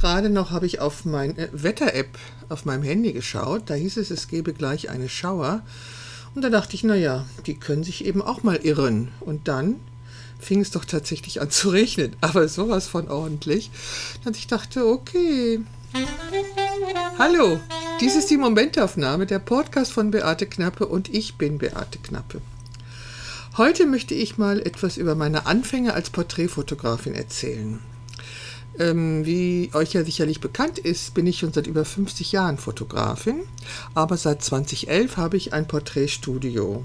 gerade noch habe ich auf meine Wetter-App auf meinem Handy geschaut. Da hieß es, es gebe gleich eine Schauer. Und da dachte ich, naja, die können sich eben auch mal irren. Und dann fing es doch tatsächlich an zu regnen, aber sowas von ordentlich, dass ich dachte, okay. Hallo, dies ist die Momentaufnahme, der Podcast von Beate Knappe und ich bin Beate Knappe. Heute möchte ich mal etwas über meine Anfänge als Porträtfotografin erzählen. Ähm, wie euch ja sicherlich bekannt ist, bin ich schon seit über 50 Jahren Fotografin, aber seit 2011 habe ich ein Porträtstudio,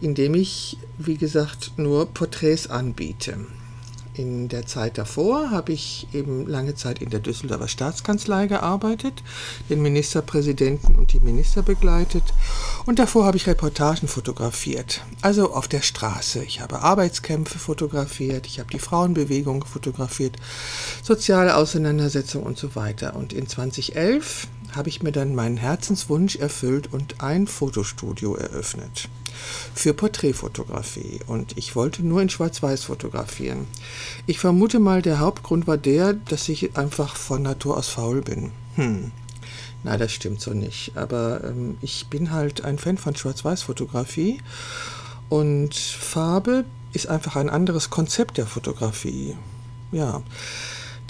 in dem ich, wie gesagt, nur Porträts anbiete. In der Zeit davor habe ich eben lange Zeit in der Düsseldorfer Staatskanzlei gearbeitet, den Ministerpräsidenten und die Minister begleitet und davor habe ich Reportagen fotografiert, also auf der Straße. Ich habe Arbeitskämpfe fotografiert, ich habe die Frauenbewegung fotografiert, soziale Auseinandersetzungen und so weiter. Und in 2011 habe ich mir dann meinen Herzenswunsch erfüllt und ein Fotostudio eröffnet für Porträtfotografie und ich wollte nur in Schwarz-Weiß fotografieren. Ich vermute mal, der Hauptgrund war der, dass ich einfach von Natur aus faul bin. Hm. Nein, das stimmt so nicht. Aber ähm, ich bin halt ein Fan von Schwarz-Weiß-Fotografie und Farbe ist einfach ein anderes Konzept der Fotografie. Ja.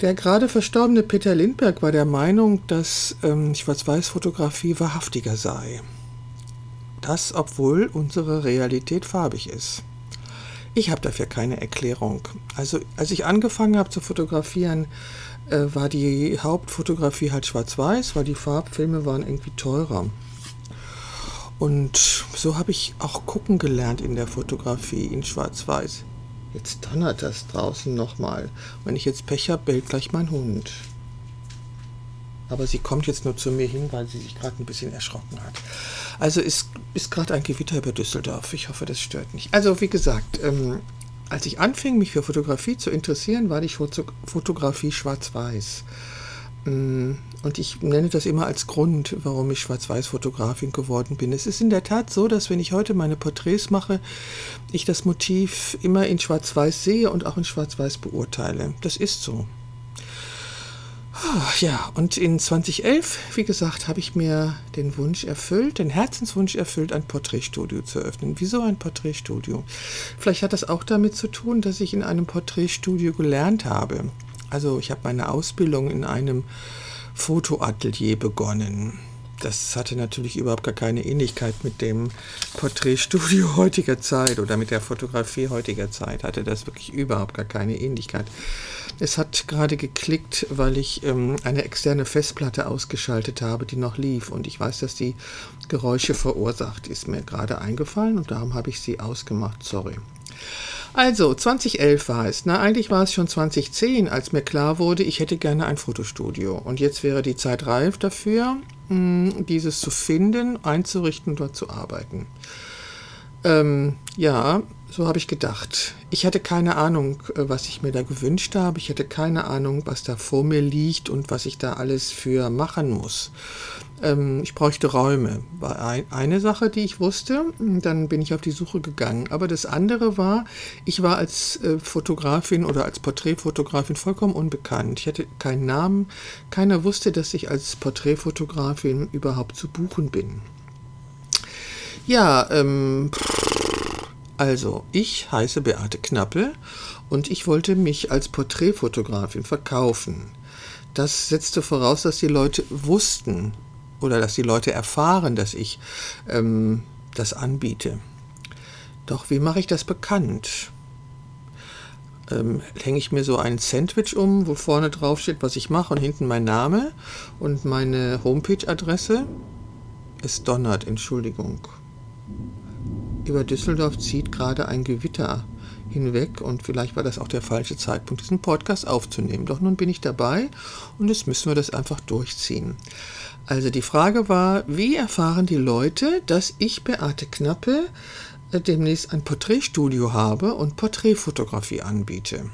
Der gerade verstorbene Peter Lindbergh war der Meinung, dass ähm, Schwarz-Weiß-Fotografie wahrhaftiger sei. Das, obwohl unsere Realität farbig ist. Ich habe dafür keine Erklärung. Also als ich angefangen habe zu fotografieren, äh, war die Hauptfotografie halt schwarz-weiß, weil die Farbfilme waren irgendwie teurer. Und so habe ich auch gucken gelernt in der Fotografie in schwarz-weiß. Jetzt donnert das draußen nochmal. Wenn ich jetzt Pech habe, bellt gleich mein Hund. Aber sie kommt jetzt nur zu mir hin, weil sie sich gerade ein bisschen erschrocken hat. Also ist, ist gerade ein Gewitter über Düsseldorf. Ich hoffe, das stört nicht. Also wie gesagt, ähm, als ich anfing, mich für Fotografie zu interessieren, war die Fotografie schwarz-weiß. Mm, und ich nenne das immer als Grund, warum ich Schwarz-Weiß-Fotografin geworden bin. Es ist in der Tat so, dass wenn ich heute meine Porträts mache, ich das Motiv immer in Schwarz-Weiß sehe und auch in Schwarz-Weiß beurteile. Das ist so. Ja, und in 2011, wie gesagt, habe ich mir den Wunsch erfüllt, den Herzenswunsch erfüllt, ein Porträtstudio zu öffnen. Wieso ein Porträtstudio? Vielleicht hat das auch damit zu tun, dass ich in einem Porträtstudio gelernt habe. Also ich habe meine Ausbildung in einem Fotoatelier begonnen. Das hatte natürlich überhaupt gar keine Ähnlichkeit mit dem Porträtstudio heutiger Zeit oder mit der Fotografie heutiger Zeit. Hatte das wirklich überhaupt gar keine Ähnlichkeit. Es hat gerade geklickt, weil ich ähm, eine externe Festplatte ausgeschaltet habe, die noch lief. Und ich weiß, dass die Geräusche verursacht. Ist mir gerade eingefallen und darum habe ich sie ausgemacht. Sorry. Also, 2011 war es. Na, eigentlich war es schon 2010, als mir klar wurde, ich hätte gerne ein Fotostudio. Und jetzt wäre die Zeit reif dafür, hm, dieses zu finden, einzurichten und dort zu arbeiten. Ähm, ja, so habe ich gedacht. Ich hatte keine Ahnung, äh, was ich mir da gewünscht habe. Ich hatte keine Ahnung, was da vor mir liegt und was ich da alles für machen muss. Ähm, ich bräuchte Räume. War eine Sache, die ich wusste. Dann bin ich auf die Suche gegangen. Aber das andere war, ich war als äh, Fotografin oder als Porträtfotografin vollkommen unbekannt. Ich hatte keinen Namen. Keiner wusste, dass ich als Porträtfotografin überhaupt zu buchen bin. Ja, ähm, also, ich heiße Beate Knappe und ich wollte mich als Porträtfotografin verkaufen. Das setzte voraus, dass die Leute wussten oder dass die Leute erfahren, dass ich ähm, das anbiete. Doch wie mache ich das bekannt? Ähm, hänge ich mir so ein Sandwich um, wo vorne drauf steht, was ich mache und hinten mein Name und meine Homepage-Adresse? Es donnert, Entschuldigung. Über Düsseldorf zieht gerade ein Gewitter hinweg und vielleicht war das auch der falsche Zeitpunkt, diesen Podcast aufzunehmen. Doch nun bin ich dabei und jetzt müssen wir das einfach durchziehen. Also die Frage war, wie erfahren die Leute, dass ich Beate Knappe äh, demnächst ein Porträtstudio habe und Porträtfotografie anbiete.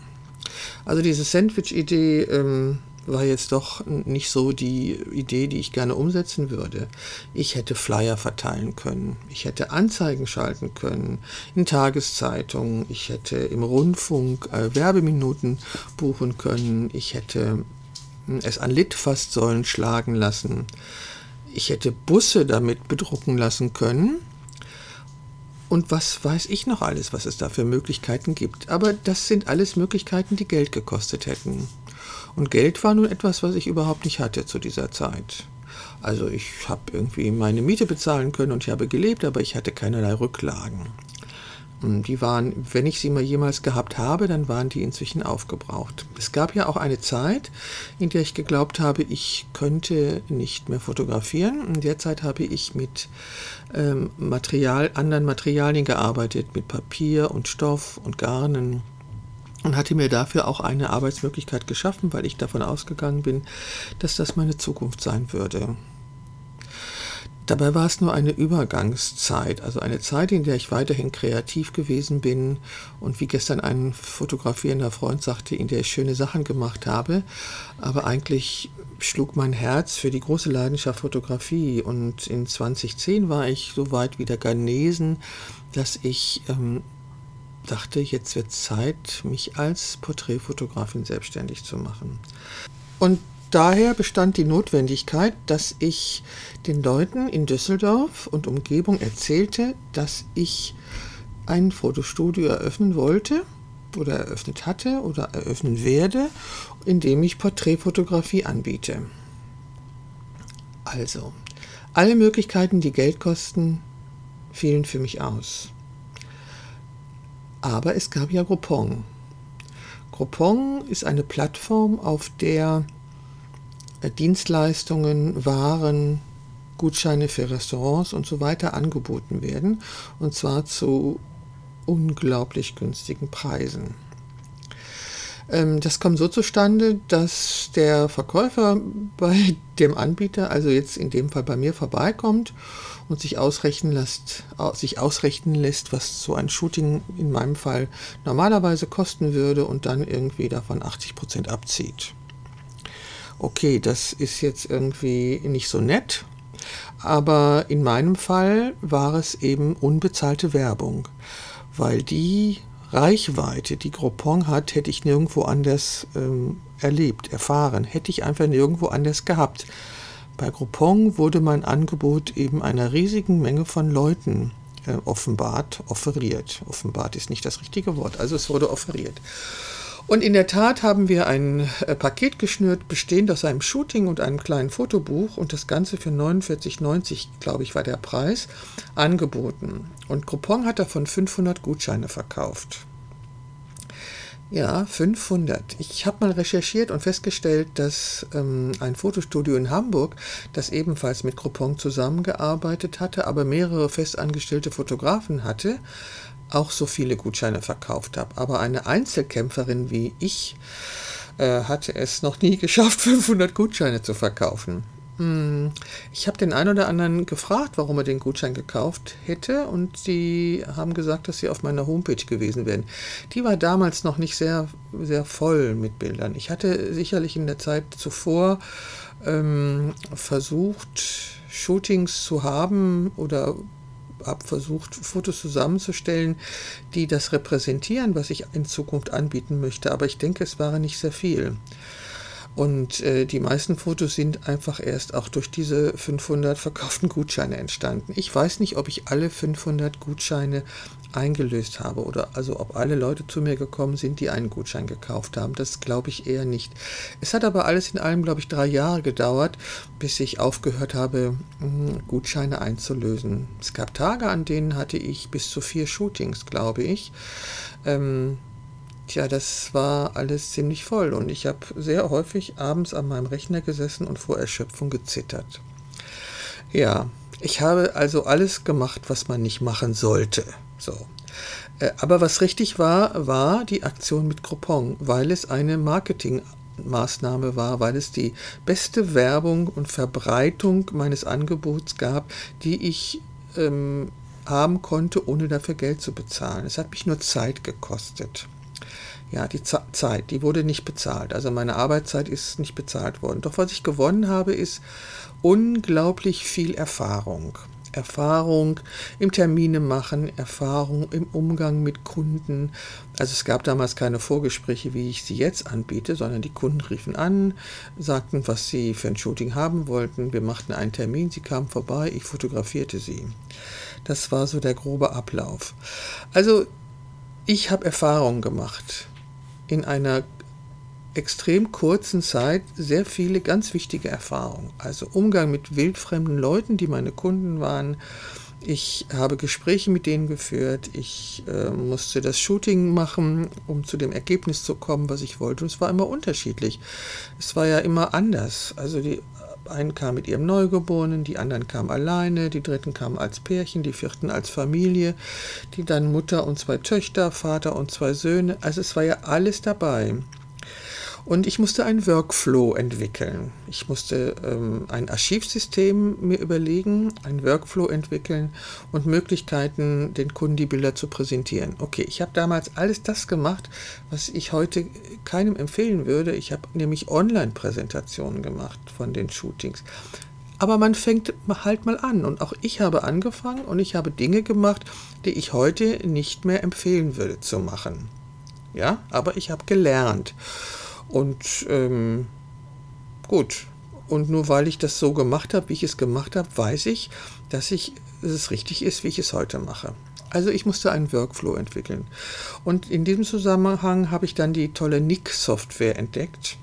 Also diese Sandwich-Idee ähm, war jetzt doch nicht so die Idee, die ich gerne umsetzen würde. Ich hätte Flyer verteilen können, ich hätte Anzeigen schalten können in Tageszeitungen, ich hätte im Rundfunk äh, Werbeminuten buchen können, ich hätte es an Litfaßsäulen schlagen lassen. Ich hätte Busse damit bedrucken lassen können. Und was weiß ich noch alles, was es da für Möglichkeiten gibt. Aber das sind alles Möglichkeiten, die Geld gekostet hätten. Und Geld war nun etwas, was ich überhaupt nicht hatte zu dieser Zeit. Also ich habe irgendwie meine Miete bezahlen können und ich habe gelebt, aber ich hatte keinerlei Rücklagen. Die waren, wenn ich sie mal jemals gehabt habe, dann waren die inzwischen aufgebraucht. Es gab ja auch eine Zeit, in der ich geglaubt habe, ich könnte nicht mehr fotografieren. In der Zeit habe ich mit ähm, Material, anderen Materialien gearbeitet, mit Papier und Stoff und Garnen und hatte mir dafür auch eine Arbeitsmöglichkeit geschaffen, weil ich davon ausgegangen bin, dass das meine Zukunft sein würde. Dabei war es nur eine Übergangszeit, also eine Zeit, in der ich weiterhin kreativ gewesen bin und wie gestern ein fotografierender Freund sagte, in der ich schöne Sachen gemacht habe. Aber eigentlich schlug mein Herz für die große Leidenschaft Fotografie und in 2010 war ich so weit wieder genesen, dass ich ähm, dachte, jetzt wird Zeit, mich als Porträtfotografin selbstständig zu machen. Und daher bestand die Notwendigkeit, dass ich den Leuten in Düsseldorf und Umgebung erzählte, dass ich ein Fotostudio eröffnen wollte oder eröffnet hatte oder eröffnen werde, in dem ich Porträtfotografie anbiete. Also, alle Möglichkeiten, die Geld kosten, fielen für mich aus. Aber es gab ja Groupon. Groupon ist eine Plattform, auf der Dienstleistungen, Waren, Gutscheine für Restaurants und so weiter angeboten werden, und zwar zu unglaublich günstigen Preisen. Ähm, das kommt so zustande, dass der Verkäufer bei dem Anbieter, also jetzt in dem Fall bei mir, vorbeikommt und sich ausrechnen lässt, sich ausrechnen lässt, was so ein Shooting in meinem Fall normalerweise kosten würde und dann irgendwie davon 80 Prozent abzieht. Okay, das ist jetzt irgendwie nicht so nett, aber in meinem Fall war es eben unbezahlte Werbung, weil die Reichweite, die Groupon hat, hätte ich nirgendwo anders ähm, erlebt, erfahren, hätte ich einfach nirgendwo anders gehabt. Bei Groupon wurde mein Angebot eben einer riesigen Menge von Leuten äh, offenbart, offeriert. Offenbart ist nicht das richtige Wort, also es wurde offeriert. Und in der Tat haben wir ein äh, Paket geschnürt, bestehend aus einem Shooting und einem kleinen Fotobuch und das Ganze für 49,90, glaube ich, war der Preis, angeboten. Und Groupon hat davon 500 Gutscheine verkauft. Ja, 500. Ich habe mal recherchiert und festgestellt, dass ähm, ein Fotostudio in Hamburg, das ebenfalls mit Groupon zusammengearbeitet hatte, aber mehrere festangestellte Fotografen hatte, auch so viele Gutscheine verkauft habe. Aber eine Einzelkämpferin wie ich äh, hatte es noch nie geschafft, 500 Gutscheine zu verkaufen. Hm, ich habe den einen oder anderen gefragt, warum er den Gutschein gekauft hätte und sie haben gesagt, dass sie auf meiner Homepage gewesen wären. Die war damals noch nicht sehr, sehr voll mit Bildern. Ich hatte sicherlich in der Zeit zuvor ähm, versucht, Shootings zu haben oder habe versucht, Fotos zusammenzustellen, die das repräsentieren, was ich in Zukunft anbieten möchte. Aber ich denke, es war nicht sehr viel. Und äh, die meisten Fotos sind einfach erst auch durch diese 500 verkauften Gutscheine entstanden. Ich weiß nicht, ob ich alle 500 Gutscheine eingelöst habe oder also ob alle Leute zu mir gekommen sind, die einen Gutschein gekauft haben. Das glaube ich eher nicht. Es hat aber alles in allem, glaube ich, drei Jahre gedauert, bis ich aufgehört habe, hm, Gutscheine einzulösen. Es gab Tage, an denen hatte ich bis zu vier Shootings, glaube ich. Ähm, Tja, das war alles ziemlich voll und ich habe sehr häufig abends an meinem Rechner gesessen und vor Erschöpfung gezittert. Ja, ich habe also alles gemacht, was man nicht machen sollte. So. Äh, aber was richtig war, war die Aktion mit Groupon, weil es eine Marketingmaßnahme war, weil es die beste Werbung und Verbreitung meines Angebots gab, die ich ähm, haben konnte, ohne dafür Geld zu bezahlen. Es hat mich nur Zeit gekostet. Ja, die Z Zeit, die wurde nicht bezahlt. Also meine Arbeitszeit ist nicht bezahlt worden. Doch was ich gewonnen habe, ist unglaublich viel Erfahrung. Erfahrung im Termine machen, Erfahrung im Umgang mit Kunden. Also es gab damals keine Vorgespräche, wie ich sie jetzt anbiete, sondern die Kunden riefen an, sagten, was sie für ein Shooting haben wollten. Wir machten einen Termin, sie kamen vorbei, ich fotografierte sie. Das war so der grobe Ablauf. Also ich habe Erfahrungen gemacht in einer extrem kurzen Zeit sehr viele ganz wichtige Erfahrungen. Also Umgang mit wildfremden Leuten, die meine Kunden waren. Ich habe Gespräche mit denen geführt. Ich äh, musste das Shooting machen, um zu dem Ergebnis zu kommen, was ich wollte. Und es war immer unterschiedlich. Es war ja immer anders. Also die einen kamen mit ihrem Neugeborenen, die anderen kamen alleine, die dritten kamen als Pärchen, die vierten als Familie, die dann Mutter und zwei Töchter, Vater und zwei Söhne. Also es war ja alles dabei. Und ich musste einen Workflow entwickeln. Ich musste ähm, ein Archivsystem mir überlegen, einen Workflow entwickeln und Möglichkeiten, den Kunden die Bilder zu präsentieren. Okay, ich habe damals alles das gemacht, was ich heute keinem empfehlen würde. Ich habe nämlich Online-Präsentationen gemacht von den Shootings. Aber man fängt halt mal an. Und auch ich habe angefangen und ich habe Dinge gemacht, die ich heute nicht mehr empfehlen würde zu machen. Ja, aber ich habe gelernt. Und ähm, gut. Und nur weil ich das so gemacht habe, wie ich es gemacht habe, weiß ich, dass, ich, dass es richtig ist, wie ich es heute mache. Also ich musste einen Workflow entwickeln. Und in diesem Zusammenhang habe ich dann die tolle Nick-Software entdeckt,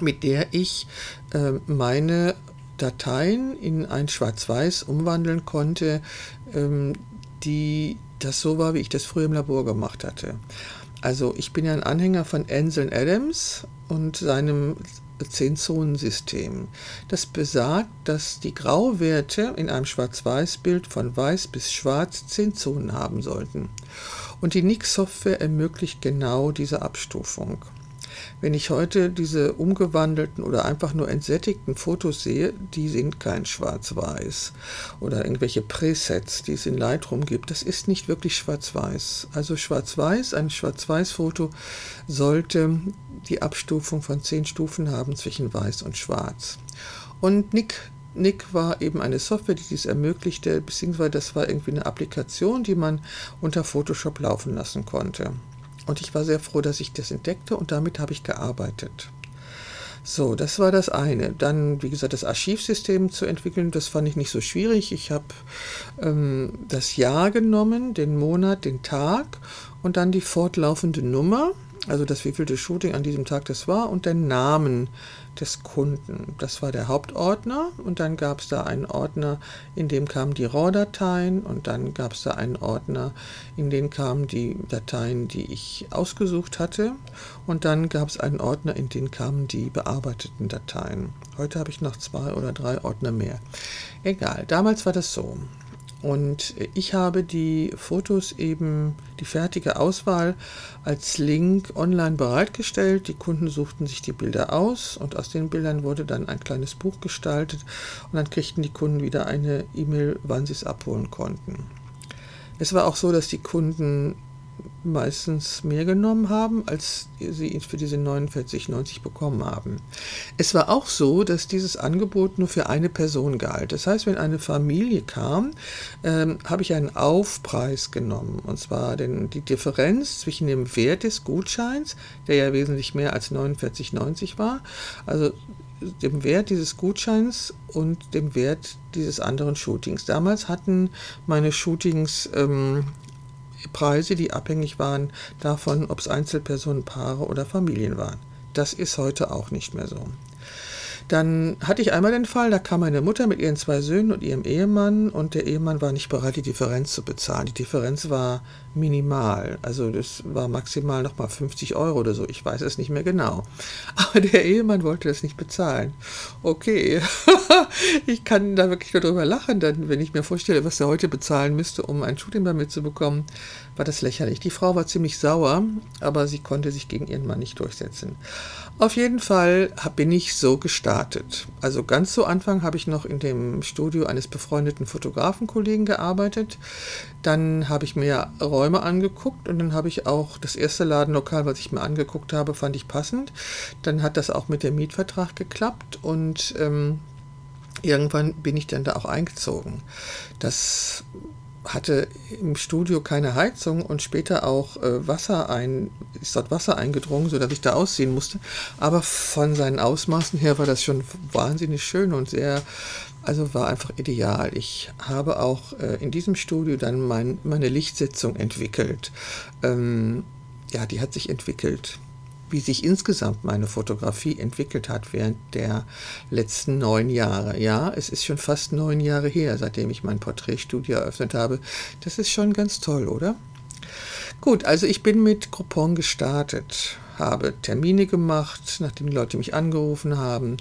mit der ich äh, meine Dateien in ein Schwarz-Weiß umwandeln konnte, ähm, die das so war, wie ich das früher im Labor gemacht hatte. Also ich bin ja ein Anhänger von Ansel Adams und seinem Zehn-Zonen-System. Das besagt, dass die Grauwerte in einem Schwarz-Weiß-Bild von weiß bis schwarz zehn Zonen haben sollten. Und die Nix-Software ermöglicht genau diese Abstufung. Wenn ich heute diese umgewandelten oder einfach nur entsättigten Fotos sehe, die sind kein Schwarz-Weiß oder irgendwelche Presets, die es in Lightroom gibt, das ist nicht wirklich Schwarz-Weiß. Also Schwarz-Weiß, ein Schwarz-Weiß-Foto sollte die Abstufung von zehn Stufen haben zwischen Weiß und Schwarz. Und Nick Nick war eben eine Software, die dies ermöglichte, beziehungsweise das war irgendwie eine Applikation, die man unter Photoshop laufen lassen konnte. Und ich war sehr froh, dass ich das entdeckte und damit habe ich gearbeitet. So, das war das eine. Dann, wie gesagt, das Archivsystem zu entwickeln, das fand ich nicht so schwierig. Ich habe ähm, das Jahr genommen, den Monat, den Tag und dann die fortlaufende Nummer, also das wievielte Shooting an diesem Tag das war und den Namen des Kunden. Das war der Hauptordner und dann gab es da einen Ordner, in dem kamen die RAW-Dateien und dann gab es da einen Ordner, in den kamen die Dateien, die ich ausgesucht hatte und dann gab es einen Ordner, in den kamen die bearbeiteten Dateien. Heute habe ich noch zwei oder drei Ordner mehr. Egal, damals war das so. Und ich habe die Fotos eben, die fertige Auswahl als Link online bereitgestellt. Die Kunden suchten sich die Bilder aus und aus den Bildern wurde dann ein kleines Buch gestaltet und dann kriegten die Kunden wieder eine E-Mail, wann sie es abholen konnten. Es war auch so, dass die Kunden meistens mehr genommen haben, als sie für diese 49,90 bekommen haben. Es war auch so, dass dieses Angebot nur für eine Person galt. Das heißt, wenn eine Familie kam, ähm, habe ich einen Aufpreis genommen. Und zwar den, die Differenz zwischen dem Wert des Gutscheins, der ja wesentlich mehr als 49,90 war, also dem Wert dieses Gutscheins und dem Wert dieses anderen Shootings. Damals hatten meine Shootings ähm, Preise, die abhängig waren davon, ob es Einzelpersonen, Paare oder Familien waren. Das ist heute auch nicht mehr so. Dann hatte ich einmal den Fall, da kam meine Mutter mit ihren zwei Söhnen und ihrem Ehemann und der Ehemann war nicht bereit, die Differenz zu bezahlen. Die Differenz war minimal, also das war maximal nochmal 50 Euro oder so, ich weiß es nicht mehr genau. Aber der Ehemann wollte das nicht bezahlen. Okay, ich kann da wirklich nur drüber lachen, dann, wenn ich mir vorstelle, was er heute bezahlen müsste, um ein Shooting bei mir zu bekommen, war das lächerlich. Die Frau war ziemlich sauer, aber sie konnte sich gegen ihren Mann nicht durchsetzen. Auf jeden Fall bin ich so gestartet. Also ganz zu Anfang habe ich noch in dem Studio eines befreundeten Fotografenkollegen gearbeitet. Dann habe ich mir Räume angeguckt und dann habe ich auch das erste Ladenlokal, was ich mir angeguckt habe, fand ich passend. Dann hat das auch mit dem Mietvertrag geklappt und ähm, irgendwann bin ich dann da auch eingezogen. Das hatte im Studio keine Heizung und später auch äh, Wasser ein, ist dort Wasser eingedrungen, sodass ich da ausziehen musste. Aber von seinen Ausmaßen her war das schon wahnsinnig schön und sehr, also war einfach ideal. Ich habe auch äh, in diesem Studio dann mein, meine Lichtsetzung entwickelt. Ähm, ja, die hat sich entwickelt wie sich insgesamt meine Fotografie entwickelt hat während der letzten neun Jahre. Ja, es ist schon fast neun Jahre her, seitdem ich mein Porträtstudio eröffnet habe. Das ist schon ganz toll, oder? Gut, also ich bin mit Groupon gestartet habe Termine gemacht, nachdem die Leute mich angerufen haben.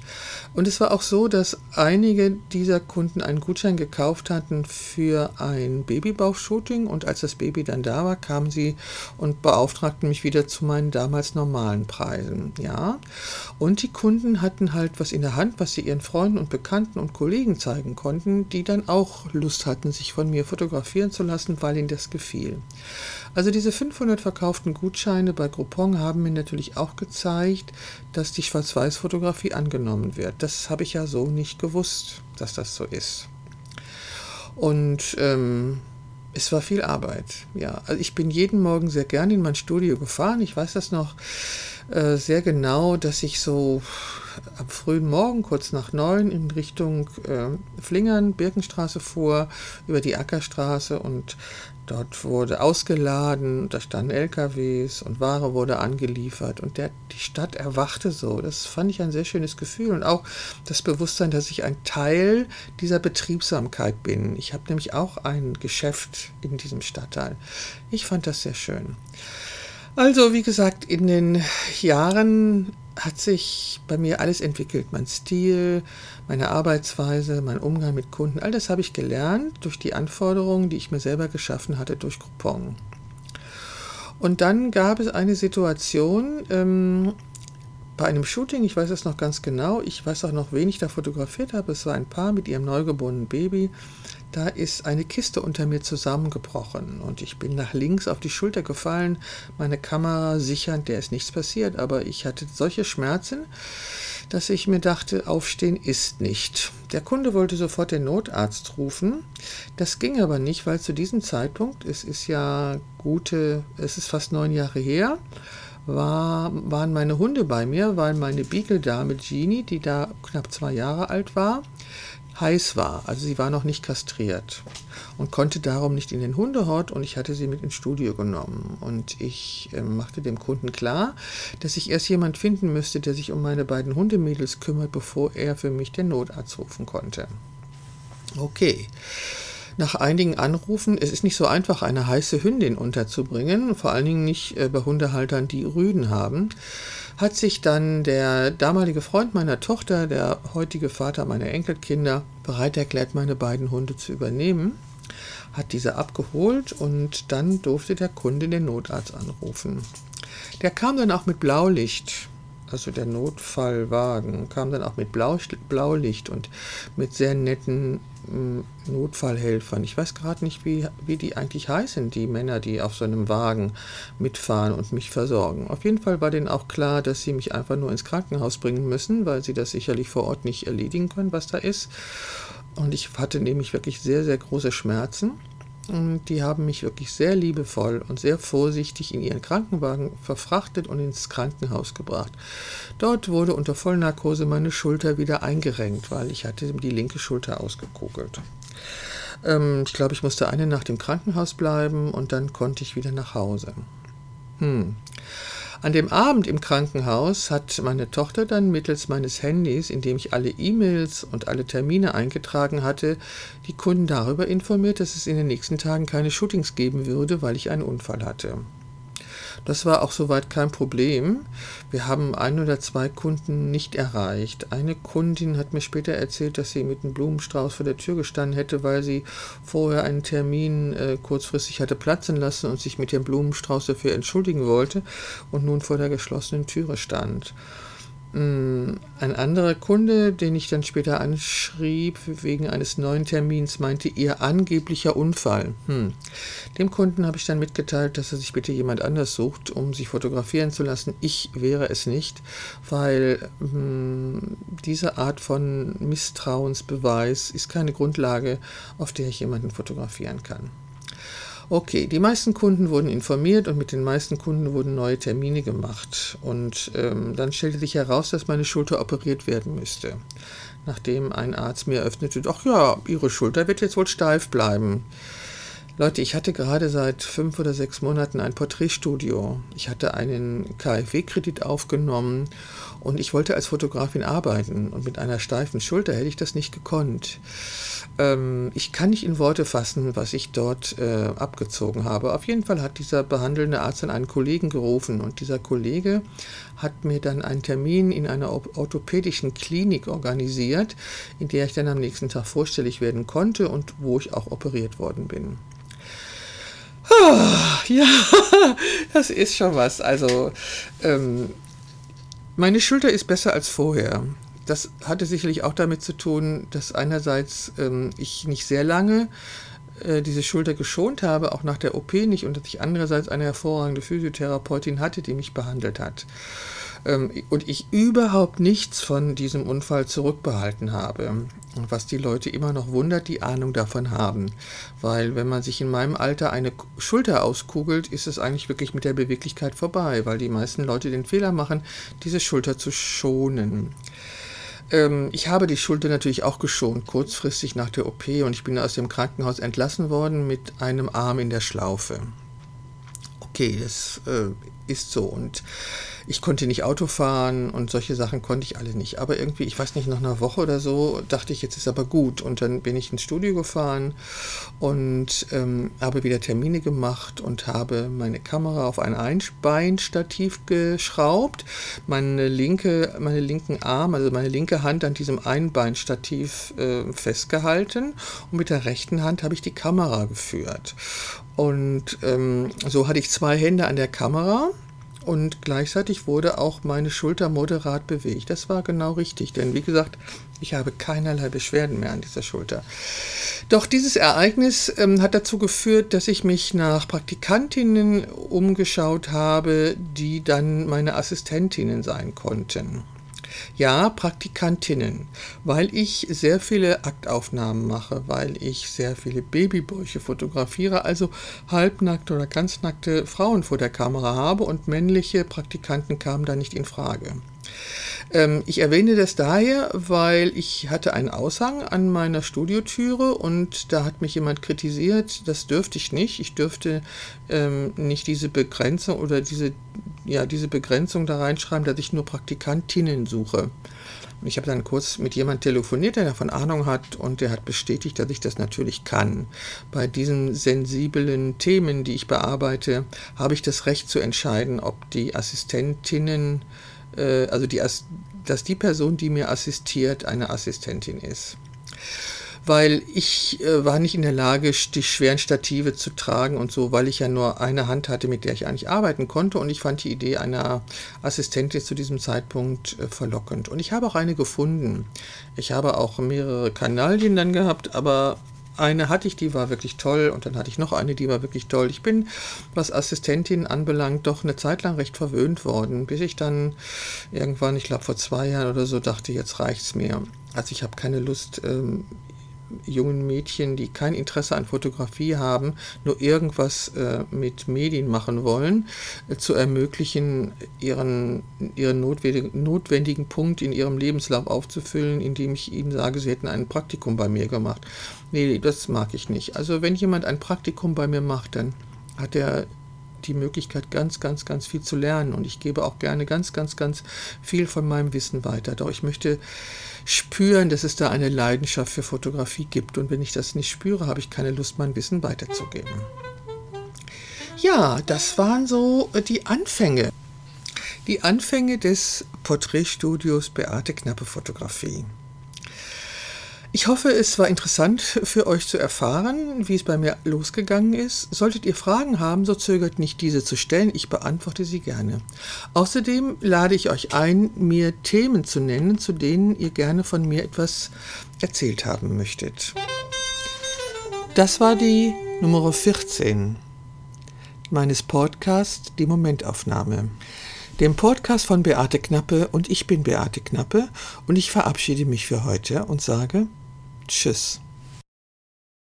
Und es war auch so, dass einige dieser Kunden einen Gutschein gekauft hatten für ein Babybauchshooting und als das Baby dann da war, kamen sie und beauftragten mich wieder zu meinen damals normalen Preisen. Ja. Und die Kunden hatten halt was in der Hand, was sie ihren Freunden und Bekannten und Kollegen zeigen konnten, die dann auch Lust hatten, sich von mir fotografieren zu lassen, weil ihnen das gefiel. Also diese 500 verkauften Gutscheine bei Groupon haben mir natürlich auch gezeigt, dass die Schwarz-Weiß-Fotografie angenommen wird. Das habe ich ja so nicht gewusst, dass das so ist. Und ähm, es war viel Arbeit. Ja, also ich bin jeden Morgen sehr gern in mein Studio gefahren. Ich weiß das noch äh, sehr genau, dass ich so am frühen Morgen, kurz nach neun, in Richtung äh, Flingern, Birkenstraße fuhr, über die Ackerstraße und Dort wurde ausgeladen, da standen LKWs und Ware wurde angeliefert und der, die Stadt erwachte so. Das fand ich ein sehr schönes Gefühl und auch das Bewusstsein, dass ich ein Teil dieser Betriebsamkeit bin. Ich habe nämlich auch ein Geschäft in diesem Stadtteil. Ich fand das sehr schön. Also, wie gesagt, in den Jahren hat sich bei mir alles entwickelt. Mein Stil, meine Arbeitsweise, mein Umgang mit Kunden, all das habe ich gelernt durch die Anforderungen, die ich mir selber geschaffen hatte durch Groupon. Und dann gab es eine Situation ähm, bei einem Shooting, ich weiß es noch ganz genau, ich weiß auch noch, wen ich da fotografiert habe. Es war ein Paar mit ihrem neugeborenen Baby da ist eine Kiste unter mir zusammengebrochen und ich bin nach links auf die Schulter gefallen, meine Kamera sichernd, der ist nichts passiert, aber ich hatte solche Schmerzen, dass ich mir dachte, aufstehen ist nicht. Der Kunde wollte sofort den Notarzt rufen. Das ging aber nicht, weil zu diesem Zeitpunkt, es ist ja gute, es ist fast neun Jahre her, war, waren meine Hunde bei mir, weil meine Beagle-Dame Jeannie, die da knapp zwei Jahre alt war, heiß war. Also sie war noch nicht kastriert und konnte darum nicht in den Hundehort und ich hatte sie mit ins Studio genommen. Und ich äh, machte dem Kunden klar, dass ich erst jemand finden müsste, der sich um meine beiden Hundemädels kümmert, bevor er für mich den Notarzt rufen konnte. Okay. Nach einigen Anrufen, es ist nicht so einfach, eine heiße Hündin unterzubringen, vor allen Dingen nicht äh, bei Hundehaltern, die Rüden haben hat sich dann der damalige Freund meiner Tochter, der heutige Vater meiner Enkelkinder, bereit erklärt, meine beiden Hunde zu übernehmen, hat diese abgeholt und dann durfte der Kunde den Notarzt anrufen. Der kam dann auch mit Blaulicht also der Notfallwagen, kam dann auch mit Blau, Blaulicht und mit sehr netten äh, Notfallhelfern. Ich weiß gerade nicht, wie, wie die eigentlich heißen, die Männer, die auf so einem Wagen mitfahren und mich versorgen. Auf jeden Fall war denen auch klar, dass sie mich einfach nur ins Krankenhaus bringen müssen, weil sie das sicherlich vor Ort nicht erledigen können, was da ist. Und ich hatte nämlich wirklich sehr, sehr große Schmerzen. Und die haben mich wirklich sehr liebevoll und sehr vorsichtig in ihren Krankenwagen verfrachtet und ins Krankenhaus gebracht. Dort wurde unter Vollnarkose meine Schulter wieder eingerenkt, weil ich hatte die linke Schulter ausgekugelt. Ähm, ich glaube, ich musste eine Nacht im Krankenhaus bleiben und dann konnte ich wieder nach Hause. Hm. An dem Abend im Krankenhaus hat meine Tochter dann mittels meines Handys, in dem ich alle E-Mails und alle Termine eingetragen hatte, die Kunden darüber informiert, dass es in den nächsten Tagen keine Shootings geben würde, weil ich einen Unfall hatte. Das war auch soweit kein Problem. Wir haben ein oder zwei Kunden nicht erreicht. Eine Kundin hat mir später erzählt, dass sie mit einem Blumenstrauß vor der Tür gestanden hätte, weil sie vorher einen Termin äh, kurzfristig hatte platzen lassen und sich mit dem Blumenstrauß dafür entschuldigen wollte und nun vor der geschlossenen Türe stand. Mm, ein anderer Kunde, den ich dann später anschrieb, wegen eines neuen Termins, meinte, ihr angeblicher Unfall. Hm. Dem Kunden habe ich dann mitgeteilt, dass er sich bitte jemand anders sucht, um sich fotografieren zu lassen. Ich wäre es nicht, weil hm, diese Art von Misstrauensbeweis ist keine Grundlage, auf der ich jemanden fotografieren kann. Okay, die meisten Kunden wurden informiert und mit den meisten Kunden wurden neue Termine gemacht. Und ähm, dann stellte sich heraus, dass meine Schulter operiert werden müsste. Nachdem ein Arzt mir eröffnete, ach ja, Ihre Schulter wird jetzt wohl steif bleiben. Leute, ich hatte gerade seit fünf oder sechs Monaten ein Porträtstudio. Ich hatte einen KfW-Kredit aufgenommen und ich wollte als Fotografin arbeiten. Und mit einer steifen Schulter hätte ich das nicht gekonnt. Ähm, ich kann nicht in Worte fassen, was ich dort äh, abgezogen habe. Auf jeden Fall hat dieser behandelnde Arzt dann einen Kollegen gerufen und dieser Kollege hat mir dann einen Termin in einer orthopädischen Klinik organisiert, in der ich dann am nächsten Tag vorstellig werden konnte und wo ich auch operiert worden bin. Ja, das ist schon was. Also, ähm, meine Schulter ist besser als vorher. Das hatte sicherlich auch damit zu tun, dass einerseits ähm, ich nicht sehr lange äh, diese Schulter geschont habe, auch nach der OP nicht, und dass ich andererseits eine hervorragende Physiotherapeutin hatte, die mich behandelt hat und ich überhaupt nichts von diesem Unfall zurückbehalten habe. Was die Leute immer noch wundert, die Ahnung davon haben. Weil wenn man sich in meinem Alter eine Schulter auskugelt, ist es eigentlich wirklich mit der Beweglichkeit vorbei, weil die meisten Leute den Fehler machen, diese Schulter zu schonen ähm, ich habe die Schulter natürlich auch geschont, kurzfristig nach der OP und ich bin aus dem Krankenhaus entlassen worden mit einem Arm in der Schlaufe. Okay, das äh, ist so. Und ich konnte nicht Auto fahren und solche Sachen konnte ich alle nicht. Aber irgendwie, ich weiß nicht, nach einer Woche oder so dachte ich, jetzt ist aber gut. Und dann bin ich ins Studio gefahren und ähm, habe wieder Termine gemacht und habe meine Kamera auf ein Einbeinstativ geschraubt, meine linke, meine linken Arm, also meine linke Hand an diesem Einbeinstativ äh, festgehalten und mit der rechten Hand habe ich die Kamera geführt. Und ähm, so hatte ich zwei Hände an der Kamera und gleichzeitig wurde auch meine Schulter moderat bewegt. Das war genau richtig, denn wie gesagt, ich habe keinerlei Beschwerden mehr an dieser Schulter. Doch dieses Ereignis ähm, hat dazu geführt, dass ich mich nach Praktikantinnen umgeschaut habe, die dann meine Assistentinnen sein konnten. Ja, Praktikantinnen, weil ich sehr viele Aktaufnahmen mache, weil ich sehr viele Babybäuche fotografiere, also halbnackte oder ganznackte Frauen vor der Kamera habe und männliche Praktikanten kamen da nicht in Frage. Ähm, ich erwähne das daher, weil ich hatte einen Aushang an meiner Studiotüre und da hat mich jemand kritisiert, das dürfte ich nicht. Ich dürfte ähm, nicht diese Begrenzung oder diese, ja, diese Begrenzung da reinschreiben, dass ich nur Praktikantinnen suche. Ich habe dann kurz mit jemandem telefoniert, der davon Ahnung hat und der hat bestätigt, dass ich das natürlich kann. Bei diesen sensiblen Themen, die ich bearbeite, habe ich das Recht zu entscheiden, ob die Assistentinnen äh, also die, dass die Person, die mir assistiert, eine Assistentin ist. Weil ich äh, war nicht in der Lage, die schweren Stative zu tragen und so, weil ich ja nur eine Hand hatte, mit der ich eigentlich arbeiten konnte. Und ich fand die Idee einer Assistentin zu diesem Zeitpunkt äh, verlockend. Und ich habe auch eine gefunden. Ich habe auch mehrere Kanalien dann gehabt, aber eine hatte ich, die war wirklich toll und dann hatte ich noch eine, die war wirklich toll. Ich bin, was Assistentin anbelangt, doch eine Zeit lang recht verwöhnt worden, bis ich dann irgendwann, ich glaube vor zwei Jahren oder so, dachte, jetzt reicht's mir. Also ich habe keine Lust, ähm, jungen Mädchen, die kein Interesse an Fotografie haben, nur irgendwas äh, mit Medien machen wollen, äh, zu ermöglichen, ihren, ihren notwendigen, notwendigen Punkt in ihrem Lebenslauf aufzufüllen, indem ich ihnen sage, sie hätten ein Praktikum bei mir gemacht. Nee, das mag ich nicht. Also wenn jemand ein Praktikum bei mir macht, dann hat er die Möglichkeit, ganz, ganz, ganz viel zu lernen. Und ich gebe auch gerne ganz, ganz, ganz viel von meinem Wissen weiter. Doch ich möchte spüren, dass es da eine Leidenschaft für Fotografie gibt. Und wenn ich das nicht spüre, habe ich keine Lust, mein Wissen weiterzugeben. Ja, das waren so äh, die Anfänge. Die Anfänge des Porträtstudios Beate Knappe Fotografie. Ich hoffe, es war interessant für euch zu erfahren, wie es bei mir losgegangen ist. Solltet ihr Fragen haben, so zögert nicht, diese zu stellen. Ich beantworte sie gerne. Außerdem lade ich euch ein, mir Themen zu nennen, zu denen ihr gerne von mir etwas erzählt haben möchtet. Das war die Nummer 14 meines Podcasts, die Momentaufnahme. dem Podcast von Beate Knappe und ich bin Beate Knappe und ich verabschiede mich für heute und sage Tschüss.